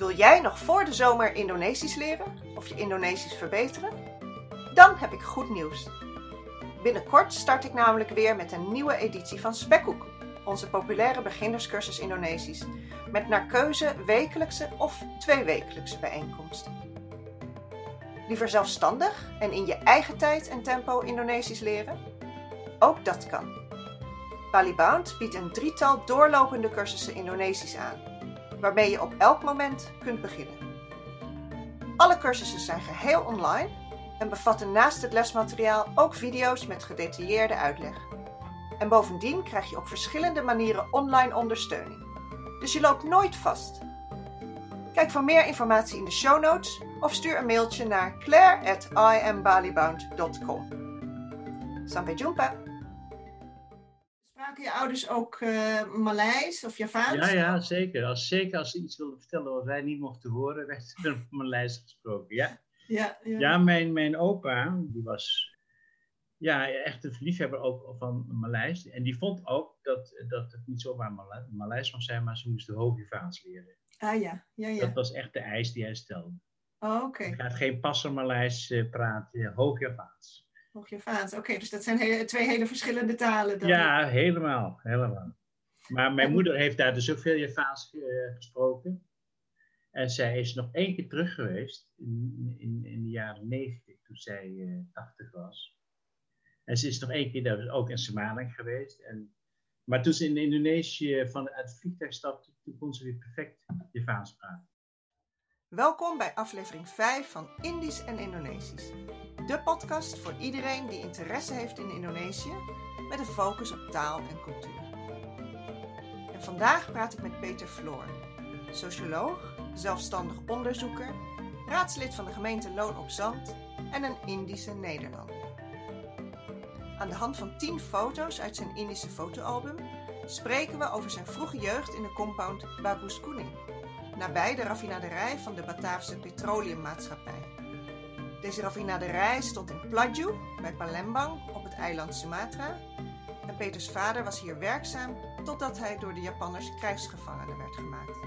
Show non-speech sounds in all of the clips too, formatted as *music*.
Wil jij nog voor de zomer Indonesisch leren of je Indonesisch verbeteren? Dan heb ik goed nieuws. Binnenkort start ik namelijk weer met een nieuwe editie van Spekhoek, onze populaire beginnerscursus Indonesisch, met naar keuze wekelijkse of tweewekelijkse bijeenkomsten. Liever zelfstandig en in je eigen tijd en tempo Indonesisch leren? Ook dat kan. Balibound biedt een drietal doorlopende cursussen Indonesisch aan waarmee je op elk moment kunt beginnen. Alle cursussen zijn geheel online en bevatten naast het lesmateriaal ook video's met gedetailleerde uitleg. En bovendien krijg je op verschillende manieren online ondersteuning. Dus je loopt nooit vast. Kijk voor meer informatie in de show notes of stuur een mailtje naar claire@iambalibound.com. Sampai jumpa! Spraken je ouders ook uh, Maleis of Javaans? Ja, ja, zeker. Als, zeker als ze iets wilden vertellen wat wij niet mochten horen, werd er *laughs* Maleis gesproken, ja. Ja, ja. ja mijn, mijn opa, die was ja, echt een liefhebber ook van Maleis. En die vond ook dat, dat het niet zomaar Maleis mocht zijn, maar ze moesten Hoogjavaans leren. Ah ja, ja, ja. Dat was echt de eis die hij stelde. Oh, oké. Okay. Je gaat geen passer Maleis uh, praten, Hoogjavaans. Hoogjavaans, oké, dus dat zijn twee hele verschillende talen dan. Ja, helemaal, helemaal. Maar mijn moeder heeft daar dus ook veel Javaans uh, gesproken. En zij is nog één keer terug geweest in, in, in de jaren 90, toen zij uh, 80 was. En ze is nog één keer daar ook in Semalang geweest. En, maar toen ze in Indonesië van, uit het vliegtuig stapte, toen kon ze weer perfect Javaans praten. Welkom bij aflevering 5 van Indisch en Indonesisch. De podcast voor iedereen die interesse heeft in Indonesië met een focus op taal en cultuur. En vandaag praat ik met Peter Floor, socioloog, zelfstandig onderzoeker, raadslid van de gemeente Loon op Zand en een Indische Nederlander. Aan de hand van 10 foto's uit zijn Indische fotoalbum spreken we over zijn vroege jeugd in de compound Bagus Kuning, nabij de raffinaderij van de Bataafse Petroleummaatschappij. Deze raffinaderij stond in Pladju bij Palembang op het eiland Sumatra. En Peters vader was hier werkzaam totdat hij door de Japanners krijgsgevangene werd gemaakt.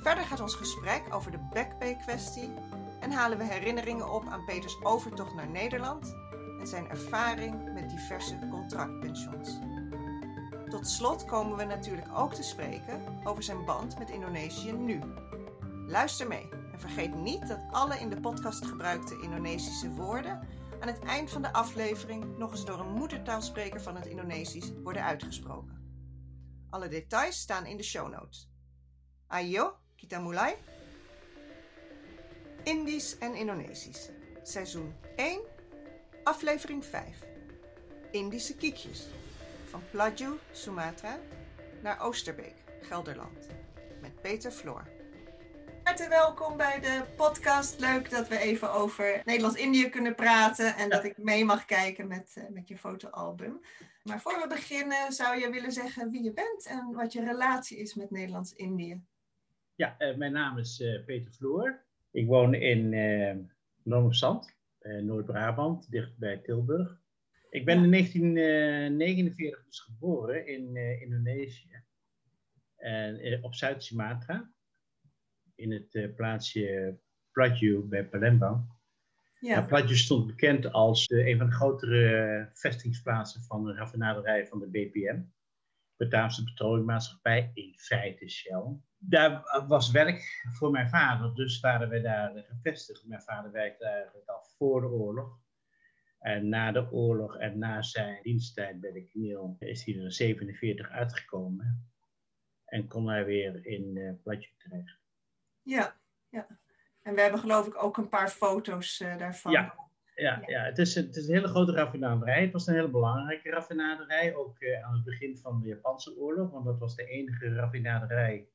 Verder gaat ons gesprek over de backpay-kwestie en halen we herinneringen op aan Peters overtocht naar Nederland en zijn ervaring met diverse contractpensions. Tot slot komen we natuurlijk ook te spreken over zijn band met Indonesië nu. Luister mee en vergeet niet dat alle in de podcast gebruikte Indonesische woorden aan het eind van de aflevering nog eens door een moedertaalspreker van het Indonesisch worden uitgesproken. Alle details staan in de show notes. Ayo, kita mulai. Indisch en Indonesisch. Seizoen 1, aflevering 5. Indische kiekjes. Van Pladju, Sumatra, naar Oosterbeek, Gelderland. Met Peter Floor. Hartelijk welkom bij de podcast. Leuk dat we even over Nederlands-Indië kunnen praten en dat ik mee mag kijken met, uh, met je fotoalbum. Maar voor we beginnen zou je willen zeggen wie je bent en wat je relatie is met Nederlands-Indië. Ja, uh, mijn naam is uh, Peter Floor. Ik woon in uh, Noord-Brabant, dicht bij Tilburg. Ik ben ja. in 1949 dus geboren in Indonesië, en, op Zuid-Sumatra in het uh, plaatsje Pladju bij Palembang. Ja. Nou, Pladju stond bekend als uh, een van de grotere vestingsplaatsen van de raffinaderij van de BPM. Bataafse Petroleummaatschappij, in feite Shell. Daar was werk voor mijn vader, dus waren we daar gevestigd. Mijn vader werkte eigenlijk al voor de oorlog. En na de oorlog en na zijn diensttijd bij de KNIL is hij er 47 uitgekomen. En kon hij weer in uh, Pladju terecht. Ja, ja. En we hebben geloof ik ook een paar foto's uh, daarvan. Ja, ja, ja. Het, is, het is een hele grote raffinaderij. Het was een hele belangrijke raffinaderij, ook uh, aan het begin van de Japanse oorlog, want dat was de enige raffinaderij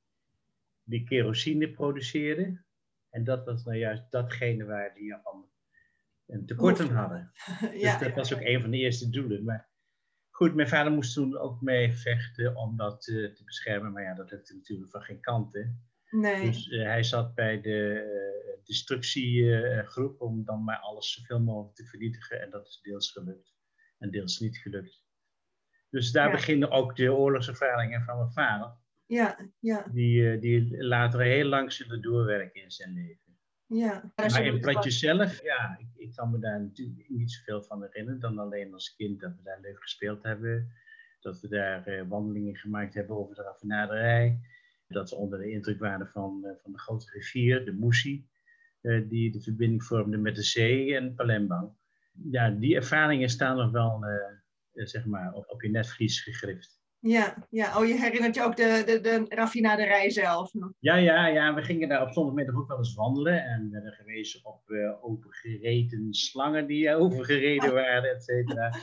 die kerosine produceerde. En dat was nou juist datgene waar de Japan een tekort aan hadden. *laughs* ja, dus dat was ook een van de eerste doelen. Maar goed, mijn vader moest toen ook mee vechten om dat uh, te beschermen. Maar ja, dat heeft natuurlijk van geen kant. Nee. Dus uh, hij zat bij de uh, destructiegroep om dan maar alles zoveel mogelijk te vernietigen. En dat is deels gelukt en deels niet gelukt. Dus daar ja. beginnen ook de oorlogservaringen van mijn vader. Ja, ja. Die, uh, die later heel lang zullen doorwerken in zijn leven. Ja. Maar in Platje zelf, ja, ik, ik, kan me daar natuurlijk niet zoveel van herinneren dan alleen als kind dat we daar leuk gespeeld hebben. Dat we daar wandelingen gemaakt hebben over de raffinaderij. Dat we onder de indruk waren van, uh, van de grote rivier, de Moesie, die de verbinding vormde met de zee en Palembang. Ja, die ervaringen staan nog wel, zeg maar, op, op je netvlies gegrift. Ja, ja, oh, je herinnert je ook de, de, de raffinaderij zelf? Ja, ja, ja, we gingen daar op zondagmiddag ook wel eens wandelen en werden gewezen op uh, opengereten slangen die *laughs* overgereden waren, et cetera. *laughs*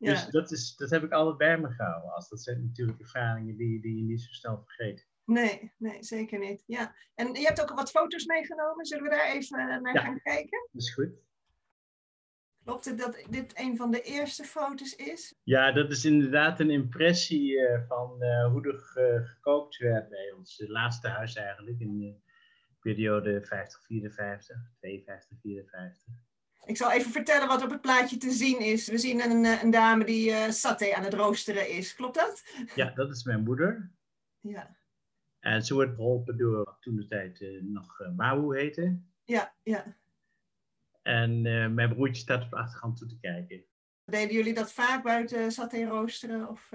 Ja. Dus dat, is, dat heb ik altijd bij me gehouden. Als dat zijn natuurlijk ervaringen die, die je niet zo snel vergeet. Nee, nee, zeker niet. Ja. En je hebt ook wat foto's meegenomen. Zullen we daar even naar ja, gaan kijken? Dat is goed. Klopt het dat dit een van de eerste foto's is? Ja, dat is inderdaad een impressie uh, van uh, hoe er uh, gekookt werd bij ons laatste huis eigenlijk in de periode 50-54, 52-54. Ik zal even vertellen wat op het plaatje te zien is. We zien een, een dame die saté aan het roosteren is. Klopt dat? Ja, dat is mijn moeder. Ja. En ze wordt geholpen door toen de tijd nog uh, heette. Ja, ja. En uh, mijn broertje staat op de achtergrond toe te kijken. Deden jullie dat vaak buiten saté roosteren? Of.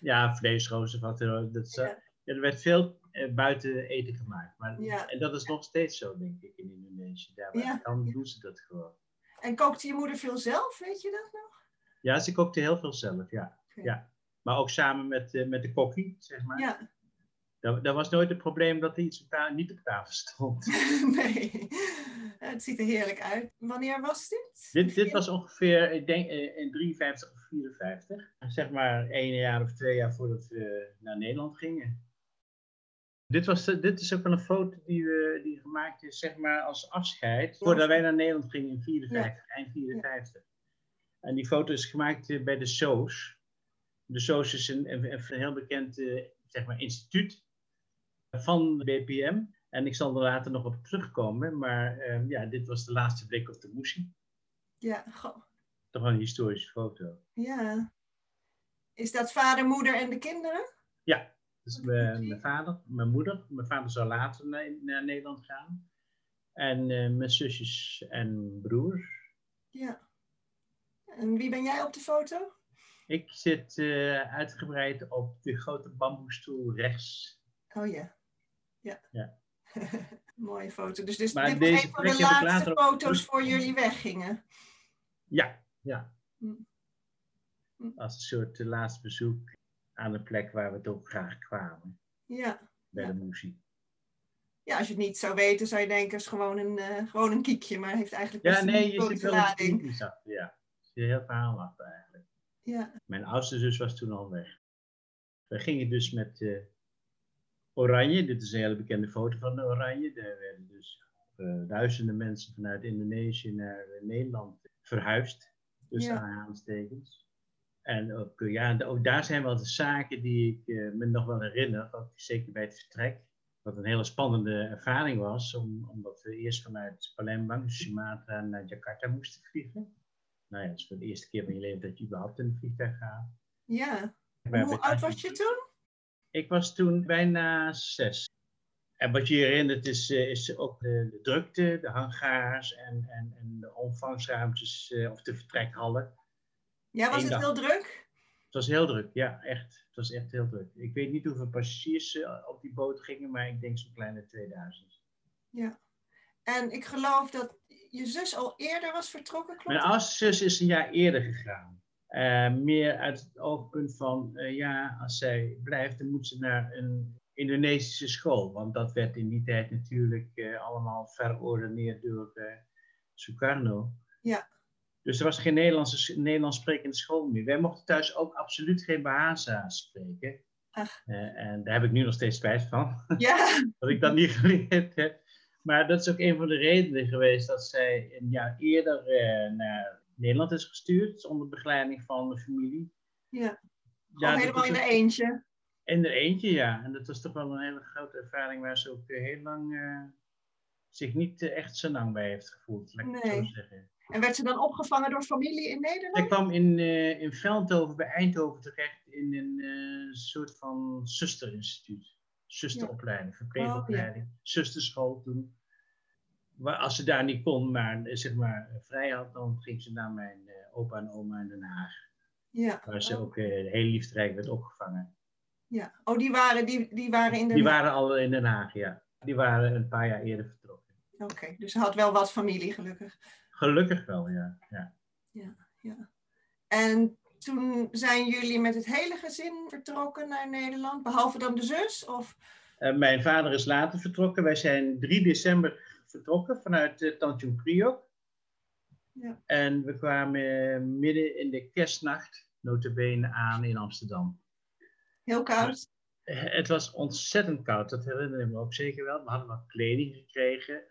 Ja, vleesroosteren. Dat, ja. er werd veel buiten eten gemaakt. Maar, ja. En dat is nog steeds zo, denk ik, in Indonesië. Daar waar ja. kan, doen ze dat gewoon. En kookte je moeder veel zelf, weet je dat nog? Ja, ze kookte heel veel zelf, ja. Okay. ja. Maar ook samen met, met de kokkie, zeg maar. Ja. Dat, was nooit het probleem dat er iets op tafel, niet op tafel stond. *laughs* nee, het ziet er heerlijk uit. Wanneer was dit? Dit, dit was ongeveer, ik denk, in 53 of 54. Zeg maar één jaar of twee jaar voordat we naar Nederland gingen. Dit, was, dit is ook wel een foto die, we, die gemaakt is, zeg maar, als afscheid. Voordat wij naar Nederland gingen in 54, ja. eind 54. Ja. En die foto is gemaakt bij de SOS. De SOS is een, een, een heel bekend zeg maar, instituut van BPM. En ik zal er later nog op terugkomen. Maar uh, ja, dit was de laatste blik op de moesie. Ja, goh. Toch een historische foto. Ja. Is dat vader, moeder en de kinderen? Ja, dus mijn, mijn vader, mijn moeder. Mijn vader zou later naar, naar Nederland gaan. En uh, mijn zusjes en broers. Ja. En wie ben jij op de foto? Ik zit uh, uitgebreid op de grote bamboestoel rechts. Oh ja. Ja. ja. *laughs* Mooie foto. Dus, dus dit was een van de laatste foto's voor jullie weggingen? Ja, ja. Mm. Als een soort laatste bezoek aan de plek waar we toch graag kwamen. Ja. Bij ja. de muziek. Ja, als je het niet zou weten, zou je denken, het is gewoon een, uh, gewoon een kiekje, maar heeft eigenlijk ja, nee, je zit wel lading. in achter, ja. Een heel verhaal achter eigenlijk. Ja. Mijn oudste zus was toen al weg. We gingen dus met uh, Oranje, dit is een hele bekende foto van de Oranje. Daar werden dus uh, duizenden mensen vanuit Indonesië naar uh, Nederland verhuisd. Dus ja. aanhalingstekens. En ook, uh, ja, ook daar zijn wel de zaken die ik me nog wel herinner, ook zeker bij het vertrek. Wat een hele spannende ervaring was, om, omdat we eerst vanuit Palembang, Sumatra, naar Jakarta moesten vliegen. Nou ja, het is voor de eerste keer van je leven dat je überhaupt in een vliegtuig gaat. Ja. Hoe oud was je toen? Ik was toen bijna zes. En wat je herinnert is, uh, is ook de, de, drukte, de hangars en, en, en de omvangsruimtes uh, of de vertrekhallen. Ja, was Eén het dag. heel druk? Het was heel druk, ja, echt. Het was echt heel druk. Ik weet niet hoeveel passagiers uh, op die boot gingen, maar ik denk zo'n kleine 2000. Ja. En ik geloof dat je zus al eerder was vertrokken, klopt Mijn oudste zus is een jaar eerder gegaan. Uh, meer uit het oogpunt van, uh, ja, als zij blijft, dan moet ze naar een Indonesische school. Want dat werd in die tijd natuurlijk uh, allemaal verordeneerd door Sukarno. Ja. Dus er was geen Nederlandse, Nederlands sprekende school meer. Wij mochten thuis ook absoluut geen Bahasa spreken. en daar heb ik nu nog steeds spijt van. Ja. *laughs* dat ik dat niet geleerd heb. Maar dat is ook een van de redenen geweest dat zij een jaar eerder naar Nederland is gestuurd onder begeleiding van de familie. Ja, ja helemaal in de eentje. In de eentje, ja. En dat was toch wel een hele grote ervaring waar ze ook heel lang uh, zich niet uh, echt zo lang bij heeft gevoeld, laat ik nee. het zo zeggen. En werd ze dan opgevangen door familie in Nederland? Ik kwam in, uh, in Veldhoven bij Eindhoven terecht in een soort van zusterinstituut. zusteropleiding, verpleegopleiding, zusterschool toen. Maar als ze daar niet kon, maar zeg maar vrij had, dan ging ze naar mijn opa en oma in Den Haag. Ja. Waar ze ook heel liefderijk werd opgevangen. Ja. Oh, die waren, die, die waren in Den Die waren al in Den Haag, ja. Die waren een paar jaar eerder vertrokken. Oké, dus ze had wel wat familie, gelukkig. Gelukkig wel, ja. ja. Ja, ja. En toen zijn jullie met het hele gezin vertrokken naar Nederland, behalve dan de zus? Of? Uh, mijn vader is later vertrokken. Wij zijn 3 december vertrokken vanuit uh, Tanjung Priok. Ja. En we kwamen midden in de kerstnacht, notabene, aan in Amsterdam. Heel koud? Het was ontzettend koud, dat herinner ik me ook zeker wel. We hadden wat kleding gekregen.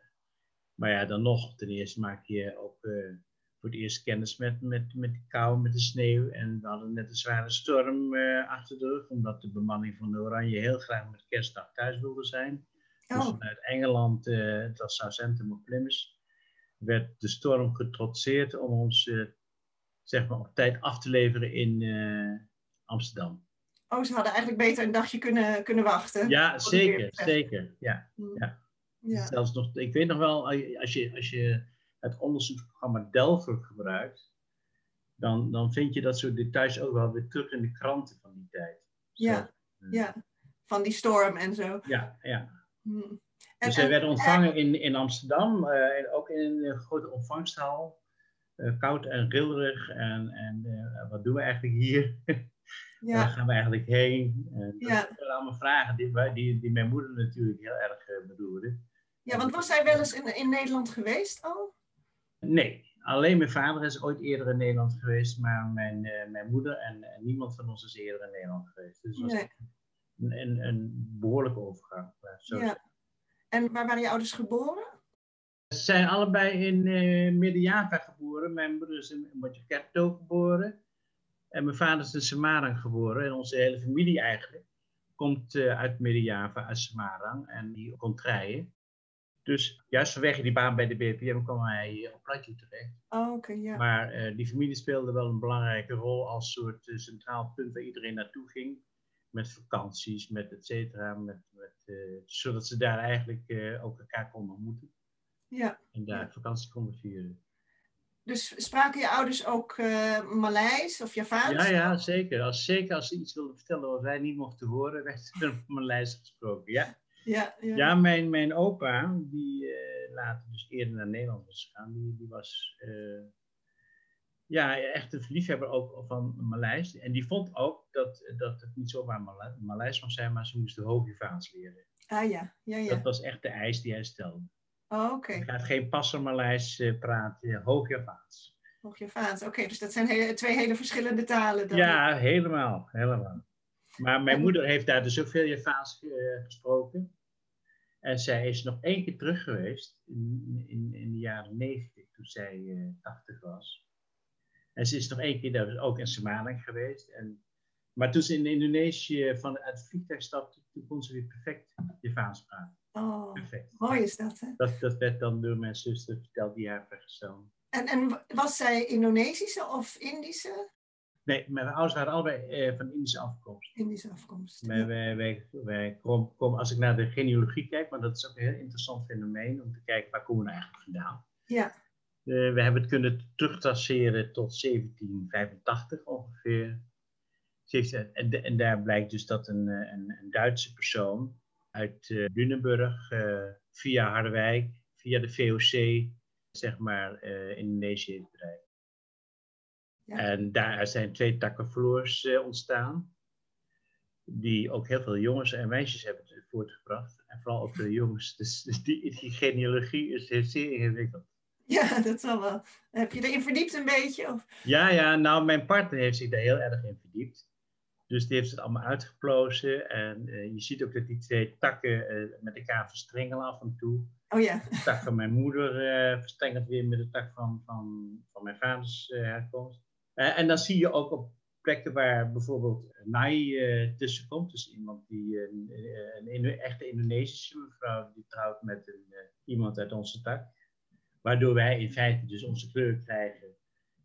Maar ja, dan nog, ten eerste maak je ook uh, voor het eerst kennis met, met, met de kou, met de sneeuw. En we hadden net een zware storm uh, achter de rug, omdat de bemanning van de Oranje heel graag met kerstdag thuis wilde zijn. Dus Oh, vanuit Engeland, uh, het was Southampton of Plymouth, werd de storm getrotseerd om ons uh, zeg maar op tijd af te leveren in uh, Amsterdam. oh, ze hadden eigenlijk beter een dagje kunnen, kunnen wachten. Ja, zeker, zeker. Ja. ja. Ja. Zelfs nog, ik weet nog wel, als je, als je het onderzoeksprogramma Delver gebruikt, dan, dan vind je dat soort details ook wel weer terug in de kranten van die tijd. Ja, Zo, ja, van die storm en zo. ja, ja. Hm. En, Dus zij werden ontvangen in, in Amsterdam, eh, en ook in een grote ontvangsthaal. Eh, koud en rillerig. En, en eh, wat doen we eigenlijk hier? *laughs* Waar gaan we eigenlijk heen? En dat Ja. waren allemaal vragen die, die, die mijn moeder natuurlijk heel erg bedoelde. ja, want was hij wel eens in, in Nederland geweest al? Nee, alleen mijn vader is ooit eerder in Nederland geweest, maar mijn, mijn moeder en, en, niemand van ons is eerder in Nederland geweest. Dus was Nee. Een, een, behoorlijke overgang. Zo Ja. En waar waren je ouders geboren? Ze zijn allebei in uh, Midden-Java geboren. Mijn moeder is in Mojokerto geboren. En mijn vader is in Semarang geboren. En onze hele familie eigenlijk komt uh, uit Midden-Java, uit Semarang. En die komt rijden. Dus juist vanwege die baan bij de BPM kwam hij op Platje terecht. Oh, oké, ja. Maar uh, die familie speelde wel een belangrijke rol als soort centraal punt waar iedereen naartoe ging. Met vakanties, met et cetera. Met, met, uh, zodat ze daar eigenlijk ook elkaar konden ontmoeten. Ja. En daar Ja. vakantie konden vieren. Dus spraken je ouders ook uh, Maleis of Javaans? Ja, ja, zeker. Als, zeker als ze iets wilden vertellen wat wij niet mochten horen, *laughs* werd er Maleis gesproken. Ja, ja, ja. ja mijn, mijn opa, die later dus eerder naar Nederland was gegaan, die, die was ja, echt een liefhebber ook van Maleis. En die vond ook dat, dat het niet zomaar Male Maleis mocht zijn, maar ze moesten Hoogjavaans leren. Ah ja, ja, ja. Dat was echt de eis die hij stelde. Oh, oké. Okay. Je gaat geen passer Maleis uh, praten, Hoogjavaans. Hoogjavaans, oké. Okay, dus dat zijn twee hele verschillende talen dan. Ja, helemaal, helemaal. Maar mijn moeder heeft daar dus ook veel Javaans uh, gesproken. En zij is nog één keer terug geweest in, in, in de jaren 90, toen zij uh, 80 was. En ze is nog één keer daar ook in Semarang geweest. En, maar toen ze in Indonesië van uit het vliegtuig stapte, toen kon ze weer perfect Javaans praten. Oh, perfect. mooi is dat, hè? Dat, dat werd dan door mijn zuster verteld, die haar vergesteld. En, en was zij Indonesische of Indische? Nee, mijn ouders waren allebei eh, van Indische afkomst. Indische afkomst. Wij, wij, wij, wij kom, kom, als ik naar de genealogie kijk, maar dat is ook een heel interessant fenomeen om te kijken waar komen we nou eigenlijk vandaan. Ja. Uh, we hebben het kunnen terugtraceren tot 1785 ongeveer. En, en daar blijkt dus dat een, een, een Duitse persoon uit uh, Lunenburg uh, via Harderwijk, via de VOC, zeg maar, Indonesië heeft bereikt. Ja. En daar zijn twee takkenvloers uh, ontstaan, die ook heel veel jongens en meisjes hebben voortgebracht. En vooral ook de jongens. *laughs* Dus die, die genealogie is zeer ingewikkeld. *laughs* Ja, dat zal wel. Heb je erin verdiept een beetje? Of? Ja, ja, nou, mijn partner heeft zich daar heel erg in verdiept. Dus die heeft het allemaal uitgeplozen. En uh, je ziet ook dat die twee takken uh, met elkaar verstrengelen af en toe. Oh ja. De tak van mijn moeder uh, verstrengelt weer met de tak van, van, van mijn vaders herkomst. en dan zie je ook op plekken waar bijvoorbeeld Nai tussen komt. Dus iemand die een, een, een echte Indonesische mevrouw die trouwt met een, iemand uit onze tak. Waardoor wij in feite dus onze kleur krijgen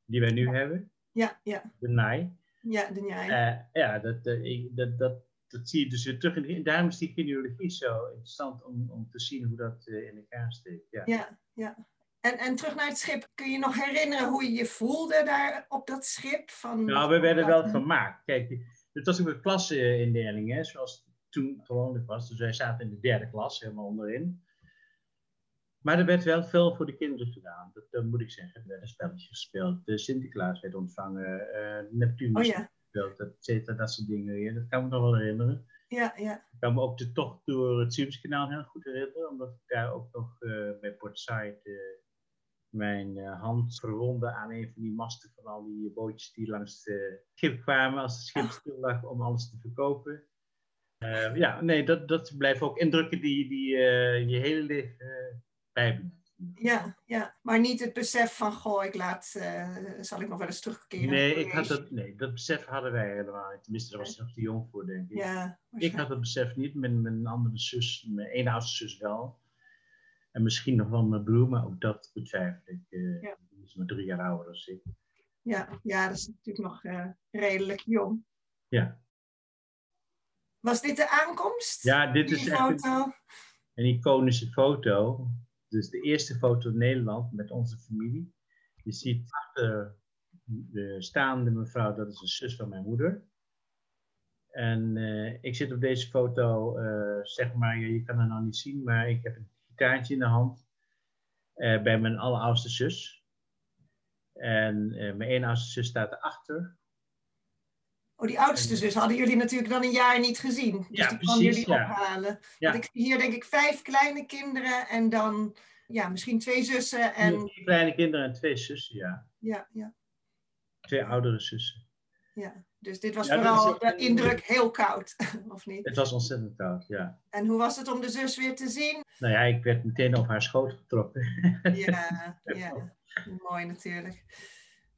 die wij nu ja. hebben. Ja, ja. De Nai. Ja, de Njai. Uh, ja, dat, uh, ik, dat, dat, dat zie je dus weer terug. In, daarom is die genealogie zo interessant om, om te zien hoe dat uh, in elkaar steekt. Ja, ja. ja. En, en terug naar het schip. Kun je nog herinneren hoe je je voelde daar op dat schip? Van, nou, we werden wel vermaakt. Kijk, het was ook een klasindeling, hè, zoals toen gewoonlijk was. Dus wij zaten in de derde klas, helemaal onderin. Maar er werd wel veel voor de kinderen gedaan, dat, dat moet ik zeggen. Er werden spelletjes gespeeld, de Sinterklaas werd ontvangen, uh, Neptunus oh, ja. gespeeld, et cetera, dat soort dingen. Ja, dat kan me nog wel herinneren. Ja, ja. Ik kan me ook de tocht door het Suezkanaal heel goed herinneren, omdat ik daar ook nog uh, bij Port Said uh, mijn hand verwonde aan een van die masten van al die bootjes die langs het schip kwamen als het schip oh. stil lag om alles te verkopen. ja, nee, dat, dat blijven ook indrukken die, die je hele leven ja, ja, maar niet het besef van, goh, ik laat, uh, zal ik nog wel eens terugkeren? Nee, ik had dat, nee, dat besef hadden wij helemaal niet. Tenminste, daar was ik nog te jong voor, denk ik. Ja, ik had dat besef niet, mijn, mijn andere zus, mijn ene oudste zus wel. En misschien nog wel mijn broer, maar ook dat betwijfel ik. Uh, ja. Die is maar drie jaar ouder dan ik. Ja, ja, dat is natuurlijk nog uh, redelijk jong. Ja. Was dit de aankomst? Ja, dit is echt een, een iconische foto. Dus de eerste foto in Nederland met onze familie. Je ziet achter de staande mevrouw, dat is een zus van mijn moeder. En uh, ik zit op deze foto, uh, zeg maar, je, kan het nou niet zien, maar ik heb een gitaartje in de hand uh, bij mijn alleroudste zus. En mijn ene oudste zus staat erachter. Oh, die oudste zus hadden jullie natuurlijk dan een jaar niet gezien. Dus ja, die precies, jullie ja. ophalen. Ja. Want ik zie hier denk ik vijf kleine kinderen en dan ja, misschien twee zussen. En... Twee kleine kinderen en twee zussen, ja. Ja, ja. Twee oudere zussen. Ja, dus dit was vooral de indruk heel koud, *laughs* of niet? Het was ontzettend koud, ja. En hoe was het om de zus weer te zien? Nou ja, ik werd meteen op haar schoot getrokken. Ja, *laughs* ja. mooi natuurlijk.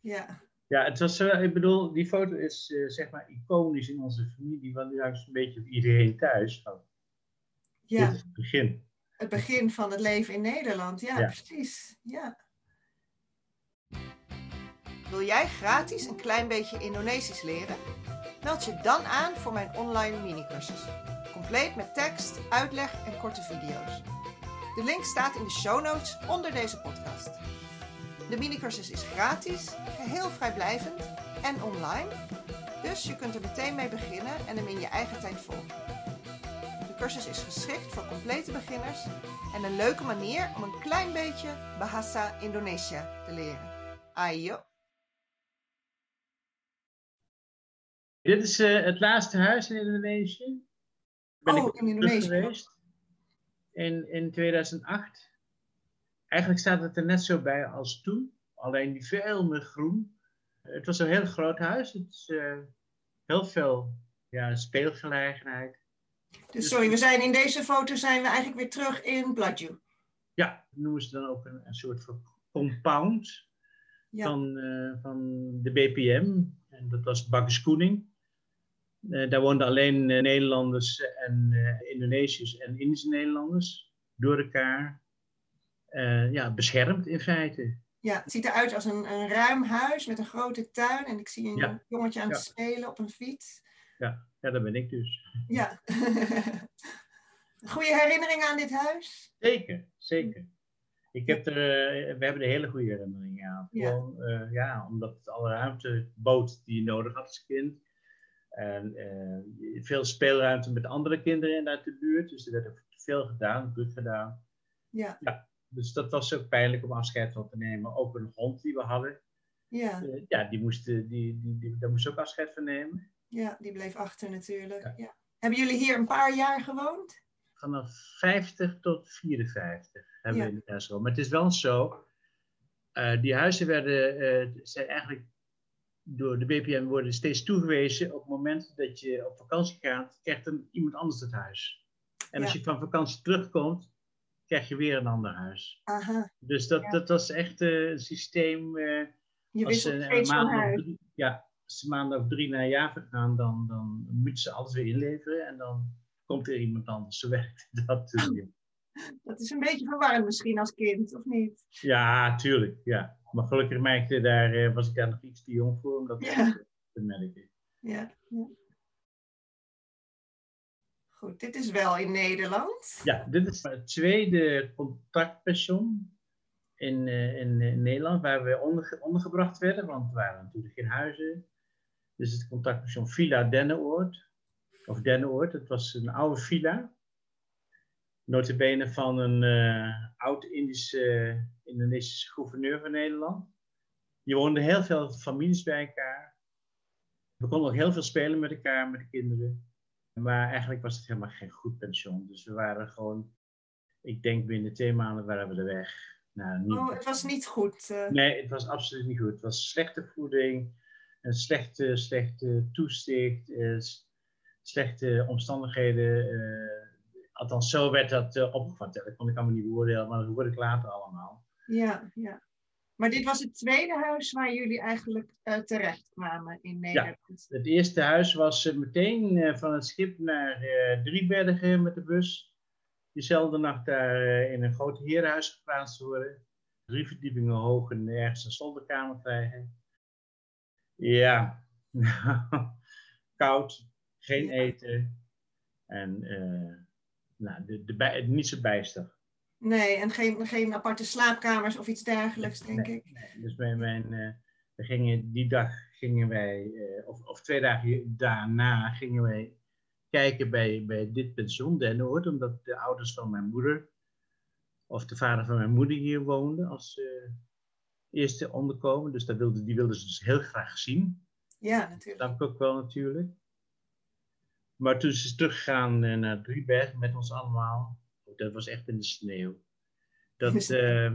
Ja. Ja, het was, uh, ik bedoel, die foto is uh, zeg maar iconisch in onze familie, want juist een beetje iedereen thuis. Van, ja. Dit is het begin. Het begin van het leven in Nederland, ja, ja. precies. Ja. Wil jij gratis een klein beetje Indonesisch leren? Meld je dan aan voor mijn online minicursus. Compleet met tekst, uitleg en korte video's. De link staat in de show notes onder deze podcast. De minicursus is gratis, geheel vrijblijvend en online. Dus je kunt er meteen mee beginnen en hem in je eigen tijd volgen. De cursus is geschikt voor complete beginners en een leuke manier om een klein beetje Bahasa Indonesia te leren. Ayo! Dit is uh, het laatste huis in Indonesië. Ben oh, ik in Indonesië. geweest. In, in 2008. Eigenlijk staat het er net zo bij als toen, alleen veel meer groen. Het was een heel groot huis. Het is uh, heel veel ja, speelgelegenheid. Dus, sorry, we zijn in deze foto zijn we eigenlijk weer terug in Bladju. Ja, noemen ze dan ook een, een soort van compound ja. van, uh, van de BPM. En dat was Bakkes Koening. Uh, daar woonden alleen Nederlanders en Indonesiërs en Indische Nederlanders door elkaar uh, ja, beschermd in feite. Ja, het ziet eruit als een, een ruim huis met een grote tuin. En ik zie een jongetje aan het spelen op een fiets. Ja. ja, dat ben ik dus. Ja. *laughs* Goede herinneringen aan dit huis? Zeker, zeker. Ik heb er, uh, we hebben er hele goede herinneringen aan. Gewoon, ja. Uh, ja, omdat het alle ruimte bood die je nodig had als kind. En veel speelruimte met andere kinderen uit de buurt. Dus er werd veel gedaan, goed gedaan. Ja. ja dus dat was ook pijnlijk om afscheid van te nemen. Ook een hond die we hadden. Ja, uh, ja die moest, die, die, die, daar moest ook afscheid van nemen. Ja, die bleef achter natuurlijk. Ja. ja. Hebben jullie hier een paar jaar gewoond? Vanaf 50 tot 54 hebben ja. we in huis gewoond. Maar het is wel zo, uh, die huizen werden, uh, zijn eigenlijk door de BPM worden steeds toegewezen. Op het moment dat je op vakantie gaat, krijgt dan iemand anders het huis. En als je van vakantie terugkomt, krijg je weer een ander huis. Aha. Dus dat, ja. dat was echt uh, een systeem. Uh, je als ze een maand of drie, ja, als ze of drie naar Java gaan, dan, dan moeten ze alles weer inleveren en dan komt er iemand anders. Zo *laughs* werkt dat. *laughs* Dat is een beetje verwarrend misschien als kind, of niet? Ja, tuurlijk. Ja. Maar gelukkig merkte daar, uh, was ik daar nog iets te jong voor om dat ja. te merken. Ja, ja. Goed, dit is wel in Nederland. Ja, dit is het tweede contactpension in, uh, in, in, Nederland waar we onder, ondergebracht werden, want er waren natuurlijk geen huizen. Dus het contactpension Villa Dennenoord, of Dennenoord, het was een oude villa. Notabene van een uh, oud-Indische Indonesische gouverneur van Nederland. Je woonden heel veel families bij elkaar. We konden ook heel veel spelen met elkaar, met de kinderen. Maar eigenlijk was het helemaal geen goed pensioen. Dus we waren gewoon, ik denk binnen twee maanden waren we er weg. Nou, niet... Oh, het was niet goed? Uh... Nee, het was absoluut niet goed. Het was slechte voeding, een slechte, slechte toezicht, uh, slechte omstandigheden. Uh, althans, zo werd dat opgevat. Dat kon ik allemaal niet beoordelen, maar dat hoorde ik later allemaal. Ja, ja. Maar dit was het tweede huis waar jullie eigenlijk uh, terecht kwamen in Nederland. Ja, het eerste huis was uh, meteen uh, van het schip naar Driebergen met de bus. Diezelfde nacht daar in een groot herenhuis geplaatst worden. Drie verdiepingen hoog en ergens een zolderkamer krijgen. Ja, *laughs* koud, geen eten en nou, de, de, niet zo bijster. Nee, en geen, geen aparte slaapkamers of iets dergelijks, denk ik. Nee. Dus mijn, mijn, uh, we gingen, die dag gingen wij, uh, of, of twee dagen daarna, gingen wij kijken bij, bij dit pension, Denoord, omdat de ouders van mijn moeder, of de vader van mijn moeder hier woonden als uh, eerste onderkomen. Dus dat wilde, die wilden ze dus heel graag zien. Ja, natuurlijk. Dat ik ook wel natuurlijk. Maar toen ze teruggegaan naar Drieberg met ons allemaal, dat was echt in de sneeuw. Dat *laughs* uh,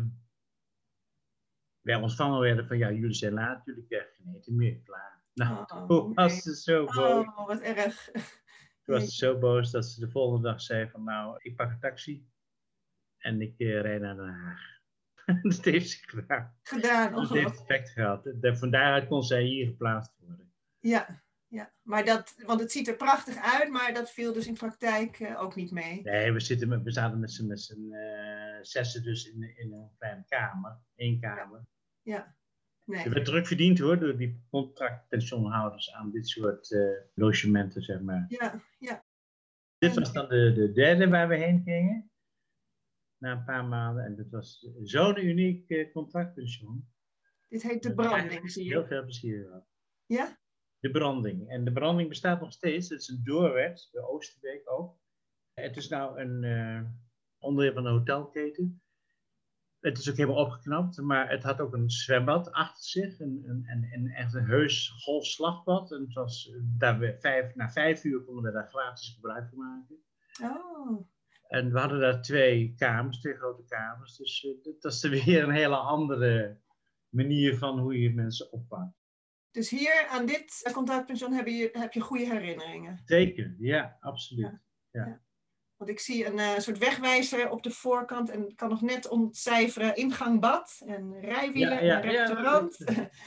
wij ontvangen werden van, ja, jullie zijn laat, jullie krijgen geen eten meer, klaar. Nou, oh, toen was ze zo boos. Oh, wat erg. Toen was ze zo boos dat ze de volgende dag zei van, nou, ik pak een taxi en ik uh, rijd naar Den Haag. *laughs* dat heeft ze gedaan. Gedaan, Dat heeft effect gehad. Van daaruit kon zij hier geplaatst worden. Ja, ja, maar dat, want het ziet er prachtig uit, maar dat viel dus in praktijk uh, ook niet mee. Nee, we, zitten met, we zaten met z'n, met z'n uh, zessen dus in, in een kleine kamer, één kamer. Ja. Nee. Er werd druk verdiend hoor, door die contractpensioenhouders aan dit soort uh, logementen, zeg maar. Ja, ja. Dit was dan de, de derde waar we heen gingen, na een paar maanden. En dat was zo'n uniek contractpensioen. Dit heet de branding, zie je. Heel veel plezier gehad. Ja? De branding. En de branding bestaat nog steeds. Het is een doorweg, de Oosterbeek ook. Het is nou een uh, onderdeel van een hotelketen. Het is ook helemaal opgeknapt, maar het had ook een zwembad achter zich. Een, een, echt een heus golfslagbad. En het was, eh, daar we vijf, na vijf uur konden we daar gratis gebruik van maken. Oh. En we hadden daar twee kamers, twee grote kamers. Dus uh, dat is weer een hele andere manier van hoe je mensen opvangt. Dus hier aan dit contactpension heb je, heb je goede herinneringen. Zeker, ja, absoluut. Ja. ja. Want ik zie een uh, soort wegwijzer op de voorkant en kan nog net ontcijferen ingang bad en rijwielen en restaurant.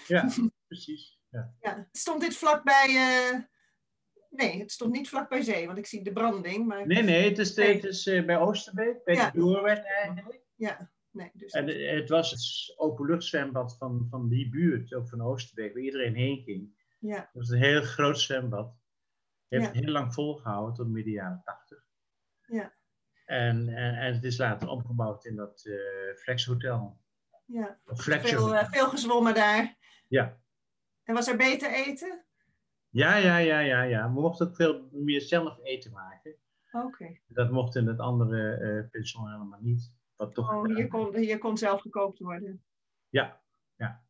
Ja, *laughs* precies. Ja. Stond dit vlakbij... Uh, nee, het stond niet vlakbij zee, want ik zie de branding. Maar nee, nee, het is, het is uh, bij Oosterbeek, bij de Doorweg eigenlijk. Ja, Nee, dus en het was het openluchtzwembad van, van die buurt, ook van Oosterbeek, waar iedereen heen ging. Ja. Het was een heel groot zwembad. Het heeft heel lang volgehouden, tot midden jaren tachtig. Ja. En, en, en, het is later omgebouwd in dat uh, Flex Hotel. Ja, veel, uh, veel gezwommen daar. Ja. En was er beter eten? Ja, ja, ja, ja, ja. We mochten ook veel meer zelf eten maken. Oké. Dat mocht in het andere uh, pension helemaal niet. Wat toch, oh, hier, kon, hier kon zelf gekookt worden. Ja, ja.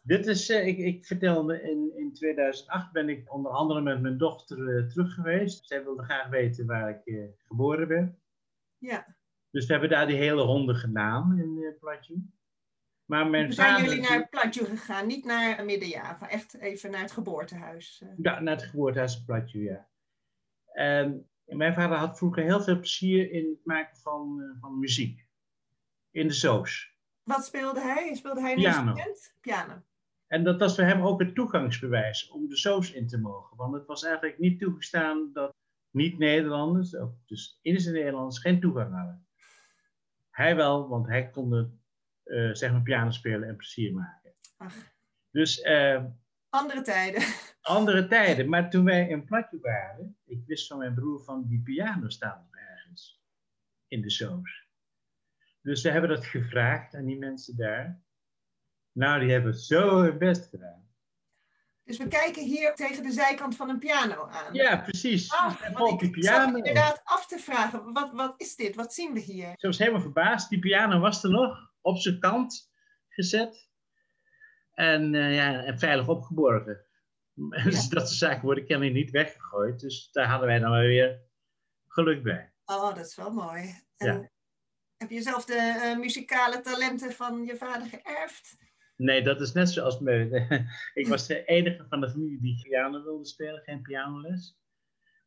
Dit is, uh, ik, ik vertelde in, in 2008 ben ik onder andere met mijn dochter uh, terug geweest. Zij wilde graag weten waar ik uh, geboren ben. Ja. Dus we hebben daar die hele ronde gedaan in uh. Maar mijn zijn vader, jullie naar Platje gegaan, niet naar Midden-Java, echt even naar het geboortehuis? Ja, naar het geboortehuis Platje, ja. En mijn vader had vroeger heel veel plezier in het maken van, uh, van muziek. In de soos. Wat speelde hij? Speelde hij een Piano. instrument? Piano. En dat was voor hem ook het toegangsbewijs om de soos in te mogen. Want het was eigenlijk niet toegestaan dat niet-Nederlanders, dus Indische Nederlanders, geen toegang hadden. Hij wel, want hij kon uh, zeg maar piano spelen en plezier maken. Ach. Dus uh, Andere tijden. *laughs* Andere tijden. Maar toen wij in Platje waren, ik wist van mijn broer van die piano staat ergens in de soos. Dus we hebben dat gevraagd aan die mensen daar. Nou, die hebben zo hun best gedaan. Dus we kijken hier tegen de zijkant van een piano aan. Ja, precies. Ah, En want ik piano. inderdaad af te vragen, wat, wat is dit? Wat zien we hier? Ze was helemaal verbaasd. Die piano was er nog, op zijn kant gezet. En, eh, ja, en veilig opgeborgen. *laughs* Dus dat soort zaken worden kennelijk niet weggegooid. Dus daar hadden wij dan weer geluk bij. Oh, dat is wel mooi. En Ja. Heb je zelf de eh, muzikale talenten van je vader geërfd? Nee, dat is net zoals me. *laughs* ik was de enige van de familie die piano wilde spelen, geen pianoles.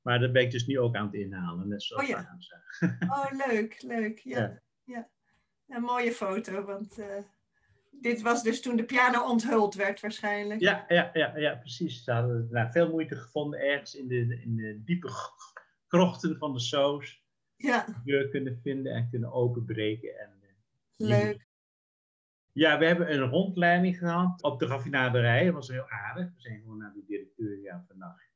Maar dat ben ik dus nu ook aan het inhalen, net zoals Oh ja. Oh, leuk, leuk. Ja, ja. Ja. Een mooie foto, want eh, dit was dus toen de piano onthuld werd waarschijnlijk. Ja, ja, ja, ja, precies. Ze hadden nou, veel moeite gevonden ergens in de, in de diepe krochten van de soos. Ja, De deur kunnen vinden en kunnen openbreken. En, eh, leuk. Ja, we hebben een rondleiding gehad op de raffinaderij. Dat was heel aardig. We zijn gewoon naar de directeur ja, vannacht.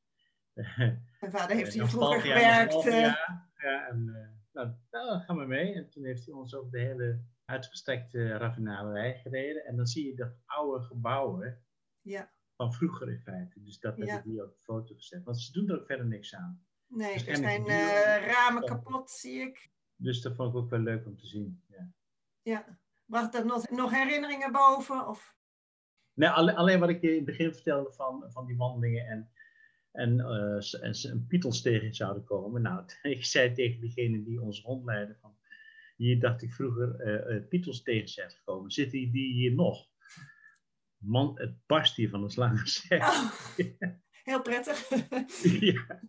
Mijn vader heeft hier Een vroeger gewerkt. half eh. Ja, en eh, nou, nou, dan gaan we mee. En toen heeft hij ons ook de hele uitgestrekte raffinaderij gereden. En dan zie je de oude gebouwen ja, van vroeger in feite. Dus dat heb Ja. ik hier op de foto gezet. Want ze doen er ook verder niks aan. nee, er zijn eh, ramen kapot, zie ik. Dus dat vond ik ook wel leuk om te zien. Ja. Ja. Bracht dat nog, nog herinneringen boven? Of? Nee, alle- alleen wat ik in het begin vertelde van, van die wandelingen en, en, eh, en pietels tegen zouden komen. Nou, *laughs* ik zei tegen diegene die ons rondleidde van, hier dacht ik vroeger eh eh, pietels tegen zijn gekomen. Zitten die hier nog? Man, het barst hier van het slangen. *laughs* Oh, heel prettig. *laughs* ja.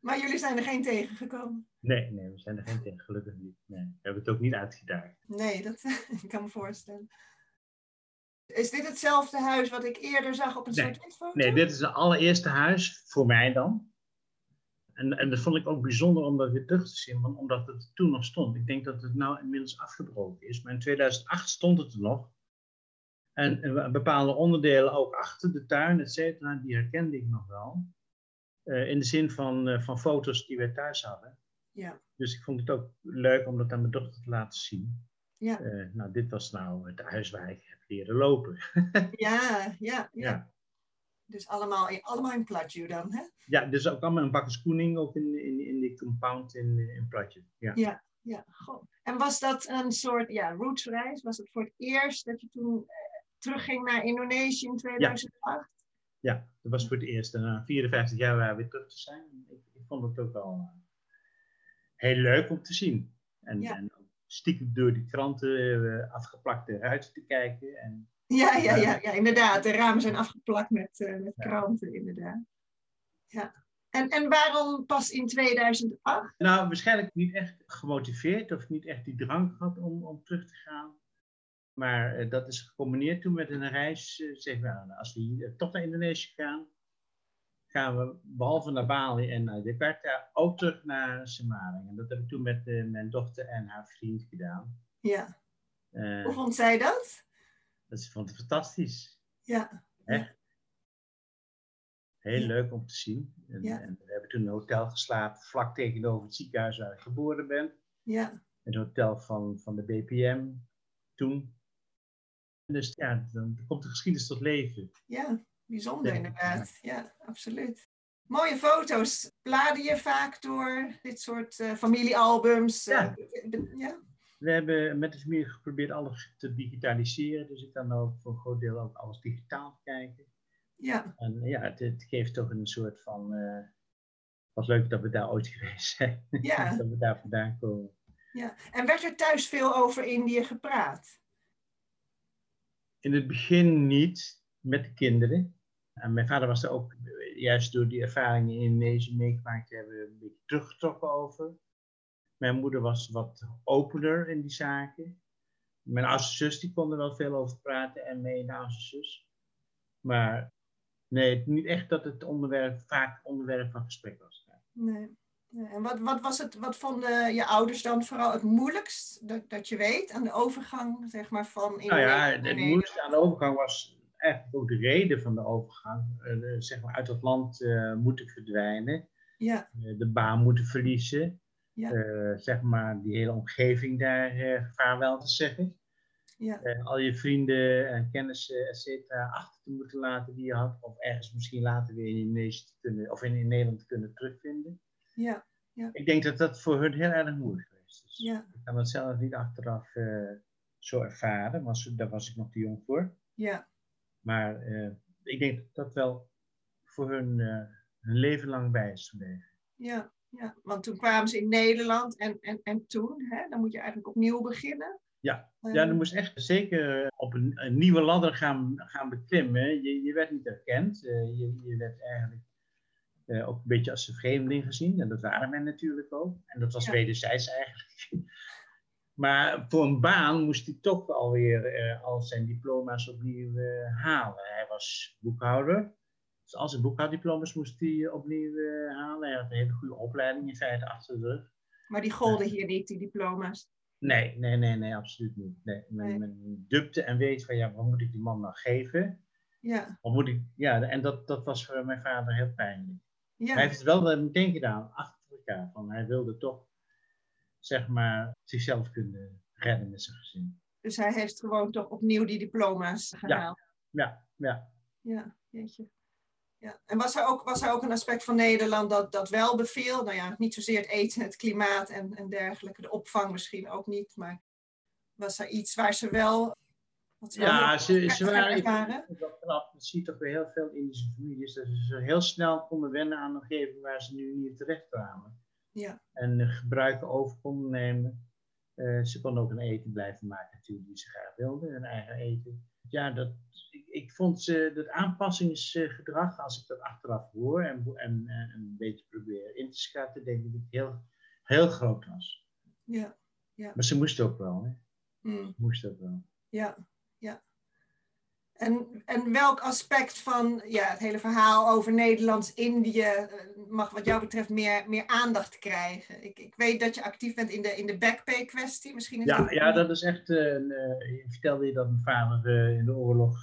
maar jullie zijn er geen tegengekomen? Nee, nee, we zijn er geen tegen, gelukkig niet. Nee, we hebben het ook niet uitgedaagd. Nee, dat *laughs* ik kan me voorstellen. Is dit hetzelfde huis wat ik eerder zag op een Nee, soort foto? Nee, dit is het allereerste huis, voor mij dan. En, en dat vond ik ook bijzonder om dat weer terug te zien, want omdat het toen nog stond. Ik denk dat het nou inmiddels afgebroken is, maar in 2008 stond het er nog. En, en bepaalde onderdelen ook achter de tuin, et cetera, die herkende ik nog wel. Eh, in de zin van, eh, van foto's die wij thuis hadden. Ja. Dus ik vond het ook leuk om dat aan mijn dochter te laten zien. Ja. Eh, nou, dit was nou het huis waar ik heb leren lopen. *laughs* Ja, ja, ja. Ja. Dus allemaal in, allemaal in Platje dan, hè? Ja, dus ook allemaal een bakkerskoening ook in, in, in die compound in, in Platje. Ja. Ja. Ja, goh. En was dat een soort ja, rootsreis? Was het voor het eerst dat je toen eh, terugging naar Indonesië in 2008? ja, dat was voor het eerst. En na 54 jaar waren we weer terug te zijn. Ik, ik vond het ook wel eh, heel leuk om te zien. En, Ja. en stiekem door die kranten eh, afgeplakte ruiten te kijken. En, Ja, ja, ja, ja, inderdaad. De ramen zijn afgeplakt met, eh, met kranten, inderdaad. Ja. En, en waarom pas in 2008? nou, waarschijnlijk niet echt gemotiveerd of niet echt die drang gehad om, om terug te gaan. Maar eh, dat is gecombineerd toen met een reis. eh we, nou, als we hier, eh, toch naar Indonesië gaan, gaan we behalve naar Bali en naar Jakarta ook terug naar Semarang. En dat heb ik toen met eh, mijn dochter en haar vriend gedaan. Ja. Eh, Hoe vond zij dat? Dat is, vond ik fantastisch. Ja. Echt. Heel Ja. leuk om te zien. En, Ja. en we hebben toen in een hotel geslapen, vlak tegenover het ziekenhuis waar ik geboren ben. Ja. Het hotel van, van de BPM toen. Dus ja, dan komt de geschiedenis tot leven. Ja, bijzonder inderdaad. Ja, absoluut. Mooie foto's. Blader je vaak door dit soort eh, familiealbums? Ja. eh, ja. We hebben met de familie geprobeerd alles te digitaliseren. Dus ik kan ook voor een groot deel ook alles digitaal kijken. Ja. En ja, het, het geeft toch een soort van. eh wat leuk dat we daar ooit *laughs* geweest zijn. Ja. *laughs* dat we daar vandaan komen. ja. En werd er thuis veel over Indië gepraat? In het begin niet met de kinderen. En mijn vader was er ook, eh, juist door die ervaringen in Indonesië meegemaakt te hebben, een beetje teruggetrokken over. Mijn moeder was wat opener in die zaken. Mijn oudste zus die kon er wel veel over praten en mijn oudste zus. Maar nee, niet echt dat het onderwerp, vaak onderwerp van gesprek was. Nee. En wat, wat, was het, wat vonden je ouders dan vooral het moeilijkst dat, dat je weet aan de overgang zeg maar, van Nou ja, het moeilijkste aan de overgang was eigenlijk ook de reden van de overgang, uh, zeg maar uit het land uh, moeten verdwijnen, ja. de baan moeten verliezen, Ja. zeg maar die hele omgeving daar vaarwel te zeggen. ja, al je vrienden en kennissen, et cetera, achter te moeten laten die je had, of ergens misschien later weer in Indonesië te kunnen, of in, in Nederland te kunnen terugvinden. ja, Ik denk dat dat voor hun heel erg moeilijk geweest is. ja, Ik kan het zelf niet achteraf eh, zo ervaren, want daar was ik nog te jong voor. ja, Maar eh, ik denk dat dat wel voor hun uh, hun leven lang bij is gebleven. ja, ja. Want toen kwamen ze in Nederland en, en, en toen, hè, dan moet je eigenlijk opnieuw beginnen. Ja, ja, je moest echt zeker op een, een nieuwe ladder gaan, gaan beklimmen. Je, je werd niet erkend. eh, je, je werd eigenlijk eh, ook een beetje als een vreemdeling gezien. En dat waren wij natuurlijk ook. En dat was Ja. wederzijds eigenlijk. *laughs* Maar voor een baan moest hij toch alweer eh, al zijn diploma's opnieuw halen. Hij was boekhouder. Dus al zijn boekhouddiploma's moest hij opnieuw eh, halen. Hij had een hele goede opleiding in feite achter de rug. Maar die golden hier niet, die diploma's. Nee, nee, nee, nee, absoluut niet. Nee, men, Nee. men dupte en weet van ja, wat moet ik die man nou geven? Ja, Wat moet ik, ja, en dat, dat was voor mijn vader heel pijnlijk. ja, Hij heeft het wel eh, meteen gedaan, achter elkaar. Van hij wilde toch, zeg maar, zichzelf kunnen redden met zijn gezin. dus hij heeft gewoon toch opnieuw die diploma's gehaald. Ja, ja. Ja, jeetje. Ja. En was er, ook, was er ook een aspect van Nederland dat, dat wel beviel? Nou ja, niet zozeer het eten, het klimaat en, en dergelijke. De opvang misschien ook niet. Maar was er iets waar ze wel... Wat ze Ja, ze, ze waren, dat knap, dat zie je toch weer heel veel Indische families, dat ze heel snel konden wennen aan een omgeving waar ze nu niet terecht kwamen. Ja, en eh, gebruiken over konden nemen. Eh, ze konden ook een eten blijven maken natuurlijk die ze graag wilden, hun eigen eten. Ja, dat, ik, ik vond ze, dat aanpassingsgedrag, als ik dat achteraf hoor en, en, een beetje probeer in te schatten, denk ik dat het heel, heel groot was. ja, Maar ze moesten ook wel, hè. mm, Ze moesten ook wel. ja, ja. En, en welk aspect van ja, het hele verhaal over Nederlands-Indië eh, mag wat jou betreft meer, meer aandacht krijgen? Ik, ik weet dat je actief bent in de, in de backpay-kwestie. Misschien is Ja, ja, dat is echt. een, je vertelde je dat mijn vader in de oorlog,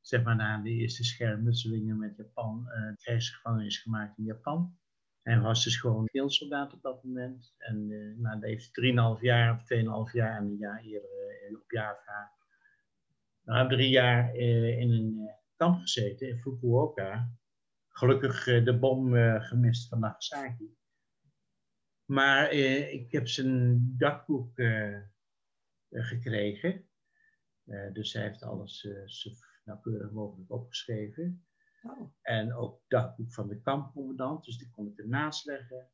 zeg maar na de eerste schermutselingen met Japan, krijgsgevangen is gemaakt in Japan. Hij was dus gewoon deelsoldaat op dat moment. En nou, dat heeft 3,5 jaar of 2,5 jaar en een jaar eerder op Java. Nou, drie jaar eh, in een eh, kamp gezeten in Fukuoka. Gelukkig eh, de bom gemist van Nagasaki. Maar ik heb zijn dagboek gekregen. Dus hij heeft alles zo nauwkeurig mogelijk opgeschreven. Oh, En ook het dagboek van de kampcommandant, dus die kon ik ernaast leggen.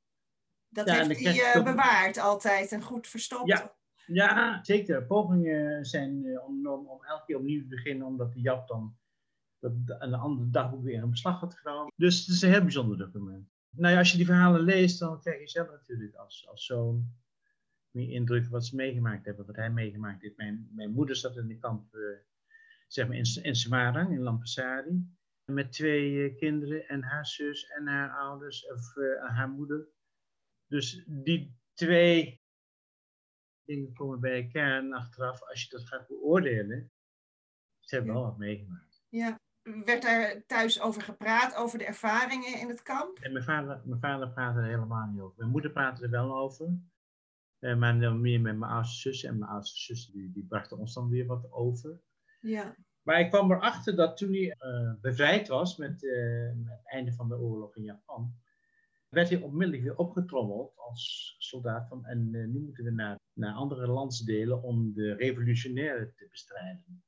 dat Ja, heeft hij bewaard altijd en goed verstopt. Ja. Ja, zeker. Pogingen zijn eh, ondernomen om elke keer opnieuw te beginnen, omdat de Jap dan een ander dagboek weer in beslag had genomen. Dus het is een heel bijzonder document. Nou ja, als je die verhalen leest, dan krijg je zelf natuurlijk als, als zoon meer indruk wat ze meegemaakt hebben, wat hij meegemaakt heeft. Mijn, mijn moeder zat in de kamp, eh, zeg maar in, in Semarang, in Lampasari, met twee eh, kinderen en haar zus en haar ouders, of eh, haar moeder. Dus die twee dingen komen bij elkaar en achteraf, als je dat gaat beoordelen, ze hebben Ja. wel wat meegemaakt. Ja. Werd daar thuis over gepraat, over de ervaringen in het kamp? En mijn vader, mijn vader praatte er helemaal niet over. Mijn moeder praatte er wel over. Eh, maar dan meer met mijn oudste zus. En mijn oudste zus die, die brachten ons dan weer wat over. Ja, Maar ik kwam erachter dat toen hij eh, bevrijd was met, eh, met het einde van de oorlog in Japan, werd hij onmiddellijk weer opgetrommeld als soldaat van en nu moeten we naar, naar andere landsdelen om de revolutionairen te bestrijden.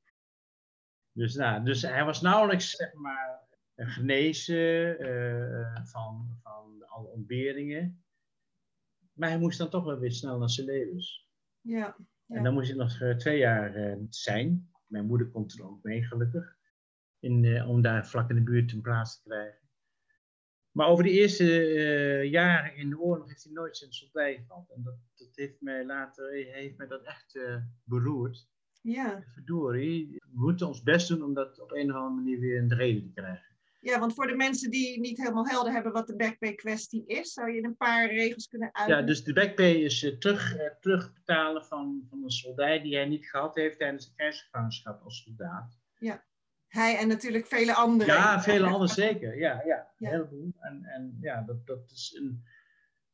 Dus, nou, dus hij was nauwelijks zeg maar, genezen eh, van, van alle ontberingen. Maar hij moest dan toch wel weer snel naar zijn levens. ja, Ja. En dan moest hij nog eh, twee jaar eh, zijn. Mijn moeder komt er ook mee, gelukkig. In, eh, om daar vlak in de buurt een plaats te krijgen. Maar over de eerste eh, jaren in de oorlog heeft hij nooit zijn soldij gehad. En dat, dat heeft mij later heeft mij dat echt eh, beroerd. ja. Verdorie, we moeten ons best doen om dat op een of andere manier weer in de reden te krijgen. ja, want voor de mensen die niet helemaal helder hebben wat de backpay-kwestie is, zou je in een paar regels kunnen Ja, uitleggen? dus de backpay is eh, terug, terugbetalen van, van een soldaat die hij niet gehad heeft tijdens de krijgsgevangenschap als soldaat. Ja. Hij en natuurlijk vele anderen. Ja, vele anderen zeker. Ja, ja, heleboel. En, en ja, dat, dat is een,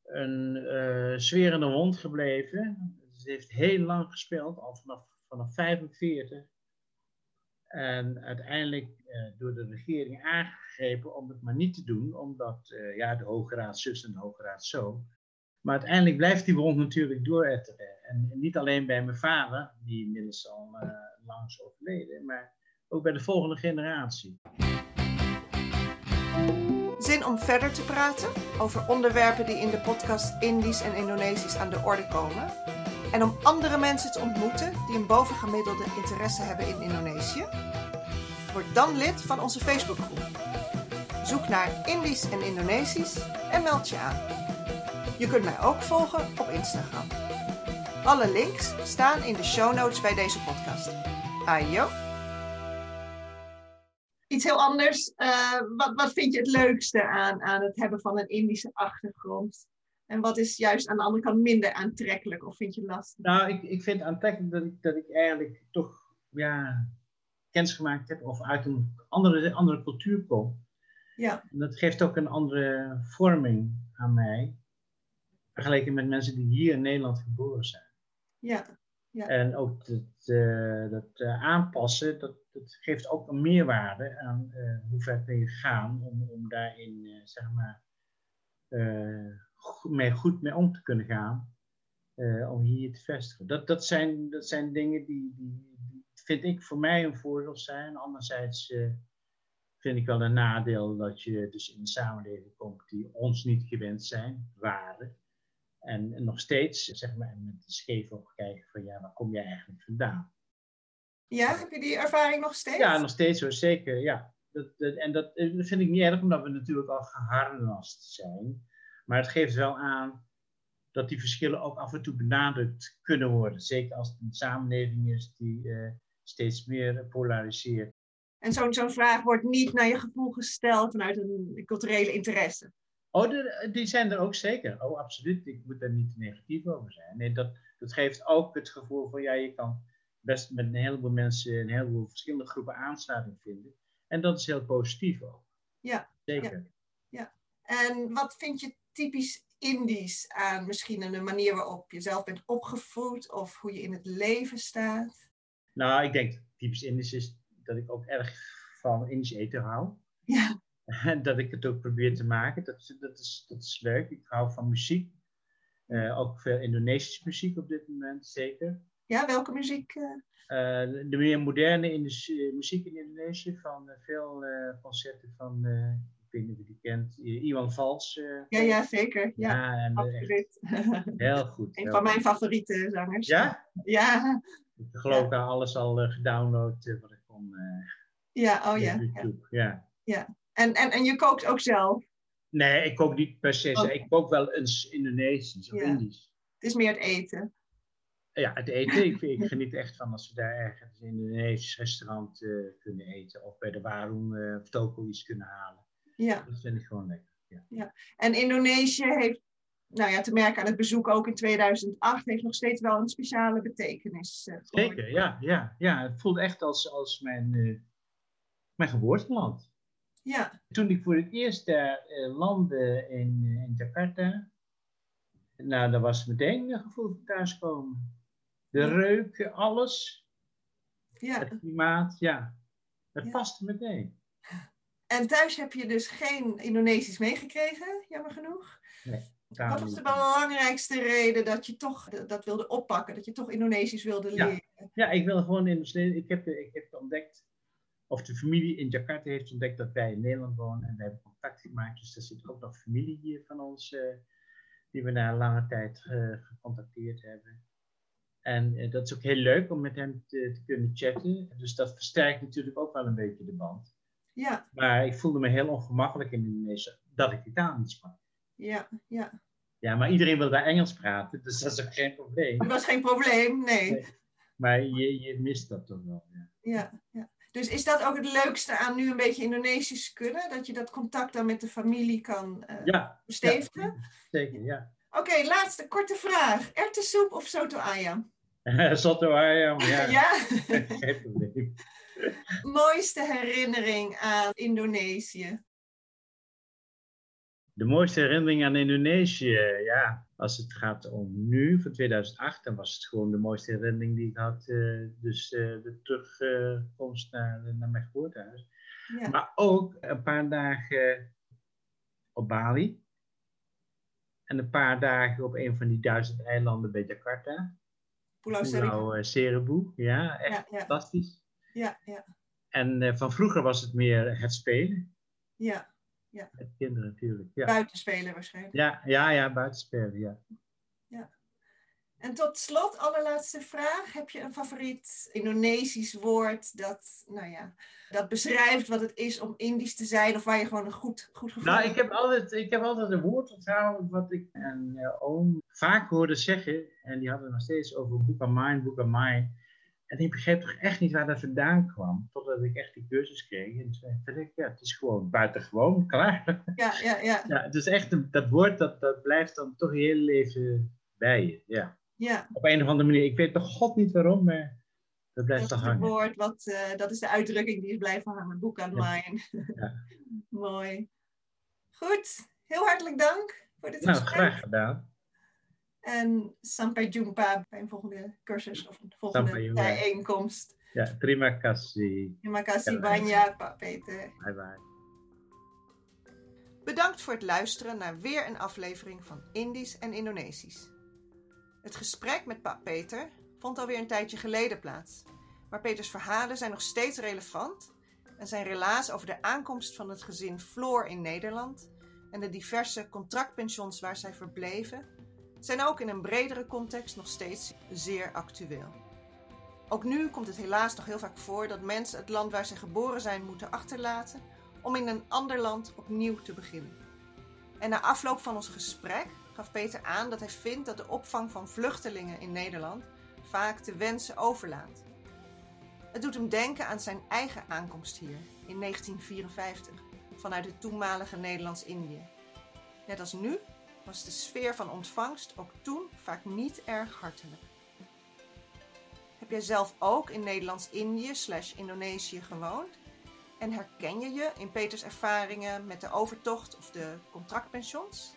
een uh, sfeer wond gebleven. Ze heeft heel lang gespeeld, al vanaf, vanaf 45. En uiteindelijk uh, door de regering aangegrepen om het maar niet te doen, omdat uh, ja, de Hoge Raad zus en de Hoge Raad zo. Maar uiteindelijk blijft die wond natuurlijk dooretteren. En, en niet alleen bij mijn vader, die inmiddels al uh, lang is overleden, maar ook bij de volgende generatie. Zin om verder te praten over onderwerpen die in de podcast Indisch en Indonesisch aan de orde komen? En om andere mensen te ontmoeten die een bovengemiddelde interesse hebben in Indonesië? Word dan lid van onze Facebookgroep. Zoek naar Indisch en Indonesisch en meld je aan. Je kunt mij ook volgen op Instagram. Alle links staan in de show notes bij deze podcast. Ayo! Iets heel anders. Uh, wat, wat vind je het leukste aan, aan het hebben van een Indische achtergrond? En wat is juist aan de andere kant minder aantrekkelijk of vind je lastig? Nou, ik, ik vind aantrekkelijk dat ik, dat ik eigenlijk toch ja, kennis gemaakt heb of uit een andere, andere cultuur kom. Ja. En dat geeft ook een andere vorming aan mij, vergeleken met mensen die hier in Nederland geboren zijn. Ja. ja. En ook het, uh, dat uh, aanpassen, dat, dat geeft ook een meerwaarde aan uh, hoe ver kun je gaan om, om daarin, zeg maar, mee, goed mee om te kunnen gaan, om hier te vestigen. Dat, dat, zijn, dat zijn dingen die, die, vind ik voor mij een voordeel zijn. Anderzijds vind ik wel een nadeel dat je dus in een samenleving komt die ons niet gewend zijn, waren. En, en nog steeds, zeg maar, met de scheef oog kijken van ja, waar kom jij eigenlijk vandaan? Ja, heb je die ervaring nog steeds? Ja, nog steeds hoor, zeker, ja. Dat, dat, en dat, dat vind ik niet erg, omdat we natuurlijk al geharnast zijn. Maar het geeft wel aan dat die verschillen ook af en toe benadrukt kunnen worden. Zeker als het een samenleving is die uh, steeds meer polariseert. En zo'n zo'n vraag wordt niet naar je gevoel gesteld vanuit een culturele interesse? Oh, de, die zijn er ook zeker. Oh, absoluut. Ik moet daar niet negatief over zijn. Nee, dat, dat geeft ook het gevoel van, ja, je kan best met een heleboel mensen, een heleboel verschillende groepen aansluiting vinden. En dat is heel positief ook. Ja. Zeker. Ja. ja. En wat vind je typisch Indisch aan misschien de manier waarop je zelf bent opgevoed of hoe je in het leven staat? Nou, ik denk typisch Indisch is dat ik ook erg van Indisch eten hou. Ja. *laughs* En dat ik het ook probeer te maken. Dat, dat, is, dat is leuk. Ik hou van muziek. Uh, ook veel Indonesische muziek op dit moment, zeker. Ja, welke muziek? Uh... Uh, de meer moderne Indische, muziek in Indonesië. Van veel concerten van, ik weet niet die kent, Iwan Vals. ja, ja, zeker. Ja, ja en, absoluut. *laughs* heel goed. Een heel van goed. mijn favoriete zangers. Ja? Ja. Ik geloof ja. alles al gedownload wat ik kon. ja, oh ja. YouTube. Ja. ja. En, en, en je kookt ook zelf? Nee, ik kook niet per se. Okay. Ik kook wel eens Indonesisch of Ja. Indisch. Het is meer het eten. Ja, het eten. Ik, ik geniet echt van als we daar ergens in een Indonesisch restaurant eh, kunnen eten. Of bij de Warung eh, of toko iets kunnen halen. Ja. Dat vind ik gewoon lekker. Ja. En Indonesië heeft, nou ja, te merken aan het bezoek ook in 2008, heeft nog steeds wel een speciale betekenis. eh, Zeker, ja, ja, ja. Het voelt echt als, als mijn, mijn geboorteland. Ja, Toen ik voor het eerst daar landde in, in Jakarta, nou, dat was meteen een gevoel van thuiskomen. De Ja. reuk, alles, ja. het klimaat, ja. Het Ja. paste meteen. En thuis heb je dus geen Indonesisch meegekregen, jammer genoeg. Daar Wat was de belangrijkste reden dat je toch dat wilde oppakken, dat je toch Indonesisch wilde Ja. leren? Ja, ik wil gewoon in ik heb, ik heb ontdekt, of de familie in Jakarta heeft ontdekt dat wij in Nederland wonen en we hebben contact gemaakt. Dus er zit ook nog familie hier van ons, eh, die we na lange tijd eh, gecontacteerd hebben. En eh, dat is ook heel leuk om met hem te, te kunnen chatten. Dus dat versterkt natuurlijk ook wel een beetje de band. Ja, Maar ik voelde me heel ongemakkelijk in Indonesië dat ik die taal niet sprak. ja, ja. Ja, maar iedereen wil daar Engels praten, dus dat is ook geen probleem. Dat was geen probleem, nee. Nee. Maar je, je mist dat toch wel. Ja. Ja, ja. Dus is dat ook het leukste aan nu een beetje Indonesisch kunnen? Dat je dat contact dan met de familie kan eh Ja, zeker, ja. Oké, laatste korte vraag. Erwtensoep of soto ayam? *laughs* Soto Ayam, ja. ja. *laughs* *laughs* Geen probleem. Mooiste herinnering aan Indonesië? De mooiste herinnering aan Indonesië, ja, als het gaat om nu, van 2008, dan was het gewoon de mooiste herinnering die ik had. eh, dus eh, de terugkomst naar, naar mijn geboortehuis. Ja. Maar ook een paar dagen op Bali. En een paar dagen op een van die duizend eilanden bij Jakarta. Pulau Seribu. Eh, Seribu, ja, echt Ja, ja, fantastisch. ja, ja, En eh, van vroeger was het meer het spelen. ja. Met kinderen natuurlijk. Ja, Buitenspelen waarschijnlijk. ja, ja, ja buitenspelen, ja. En tot slot, allerlaatste vraag. Heb je een favoriet Indonesisch woord dat, nou ja, dat beschrijft wat het is om Indisch te zijn of waar je gewoon een goed, goed gevoel Nou, hebt? ik heb altijd, ik heb altijd een woord onthouden wat ik en eh, oom vaak hoorde zeggen. En die hadden het nog steeds over Boekamijn, Boekamijn. En ik begreep toch echt niet waar dat vandaan kwam. Totdat ik echt die cursus kreeg. En toen dacht ik, ja, het is gewoon buitengewoon, *laughs* klaar. Ja, ja, ja, Ja, het is echt, een, dat woord, dat, dat blijft dan toch je hele leven bij je. Ja. Ja. Op een of andere manier. Ik weet toch god niet waarom, maar dat blijft Dat toch is het hangen. woord, wat, eh, dat is de uitdrukking die is blijven hangen. Boek aan mijn. Ja. *laughs* Mooi. Goed, heel hartelijk dank voor dit Nou, gesprek. graag gedaan. En sampai jumpa bij een volgende cursus of een volgende bijeenkomst. Ja, terima kasih. Terima kasih Ja. banyak, Pak Peter. Bye bye. Bedankt voor het luisteren naar weer een aflevering van Indisch en Indonesisch. Het gesprek met Paap Peter vond alweer een tijdje geleden plaats, maar Peters verhalen zijn nog steeds relevant en zijn relaas over de aankomst van het gezin Floor in Nederland en de diverse contractpensions waar zij verbleven, zijn ook in een bredere context nog steeds zeer actueel. Ook nu komt het helaas nog heel vaak voor dat mensen het land waar ze geboren zijn moeten achterlaten om in een ander land opnieuw te beginnen. En na afloop van ons gesprek gaf Peter aan dat hij vindt dat de opvang van vluchtelingen in Nederland vaak te wensen overlaat. Het doet hem denken aan zijn eigen aankomst hier in 1954 vanuit het toenmalige Nederlands-Indië. Net als nu was de sfeer van ontvangst ook toen vaak niet erg hartelijk. Heb jij zelf ook in Nederlands-Indië slash Indonesië gewoond? En herken je je in Peters ervaringen met de overtocht of de contractpensions?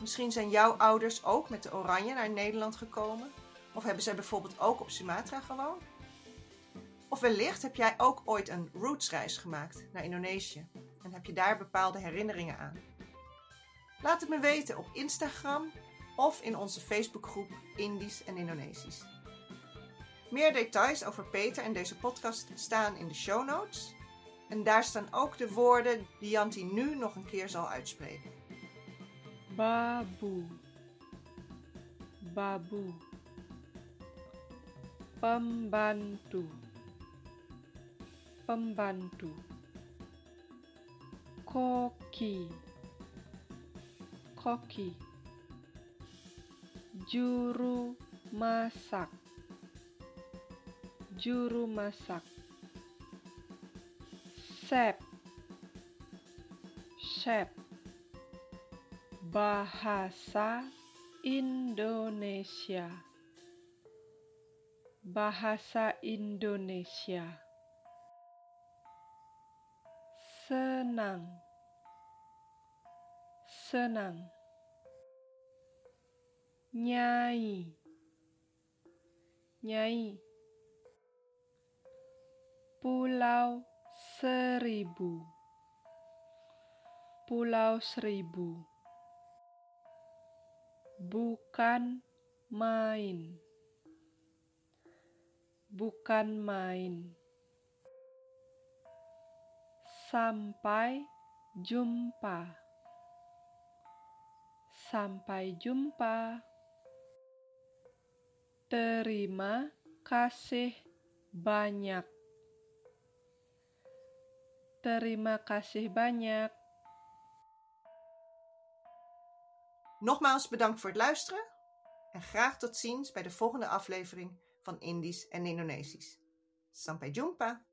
Misschien zijn jouw ouders ook met de Oranje naar Nederland gekomen? Of hebben zij bijvoorbeeld ook op Sumatra gewoond? Of wellicht heb jij ook ooit een rootsreis gemaakt naar Indonesië en heb je daar bepaalde herinneringen aan? Laat het me weten op Instagram of in onze Facebookgroep Indisch en Indonesisch. Meer details over Peter en deze podcast staan in de show notes. En daar staan ook de woorden die Janti nu nog een keer zal uitspreken. Babu Babu Pembantu Pembantu Koki. Koki. Juru masak Chef Chef Bahasa Indonesia. Bahasa Indonesia. Senang. Senang. Nyai. Nyai. Pulau Seribu. Pulau Seribu. Bukan main. Bukan main. Sampai jumpa. Sampai jumpa. Terima kasih banyak Terima kasih banyak Nogmaals bedankt voor het luisteren en graag tot ziens bij de volgende aflevering van Indisch en Indonesisch. Sampai jumpa!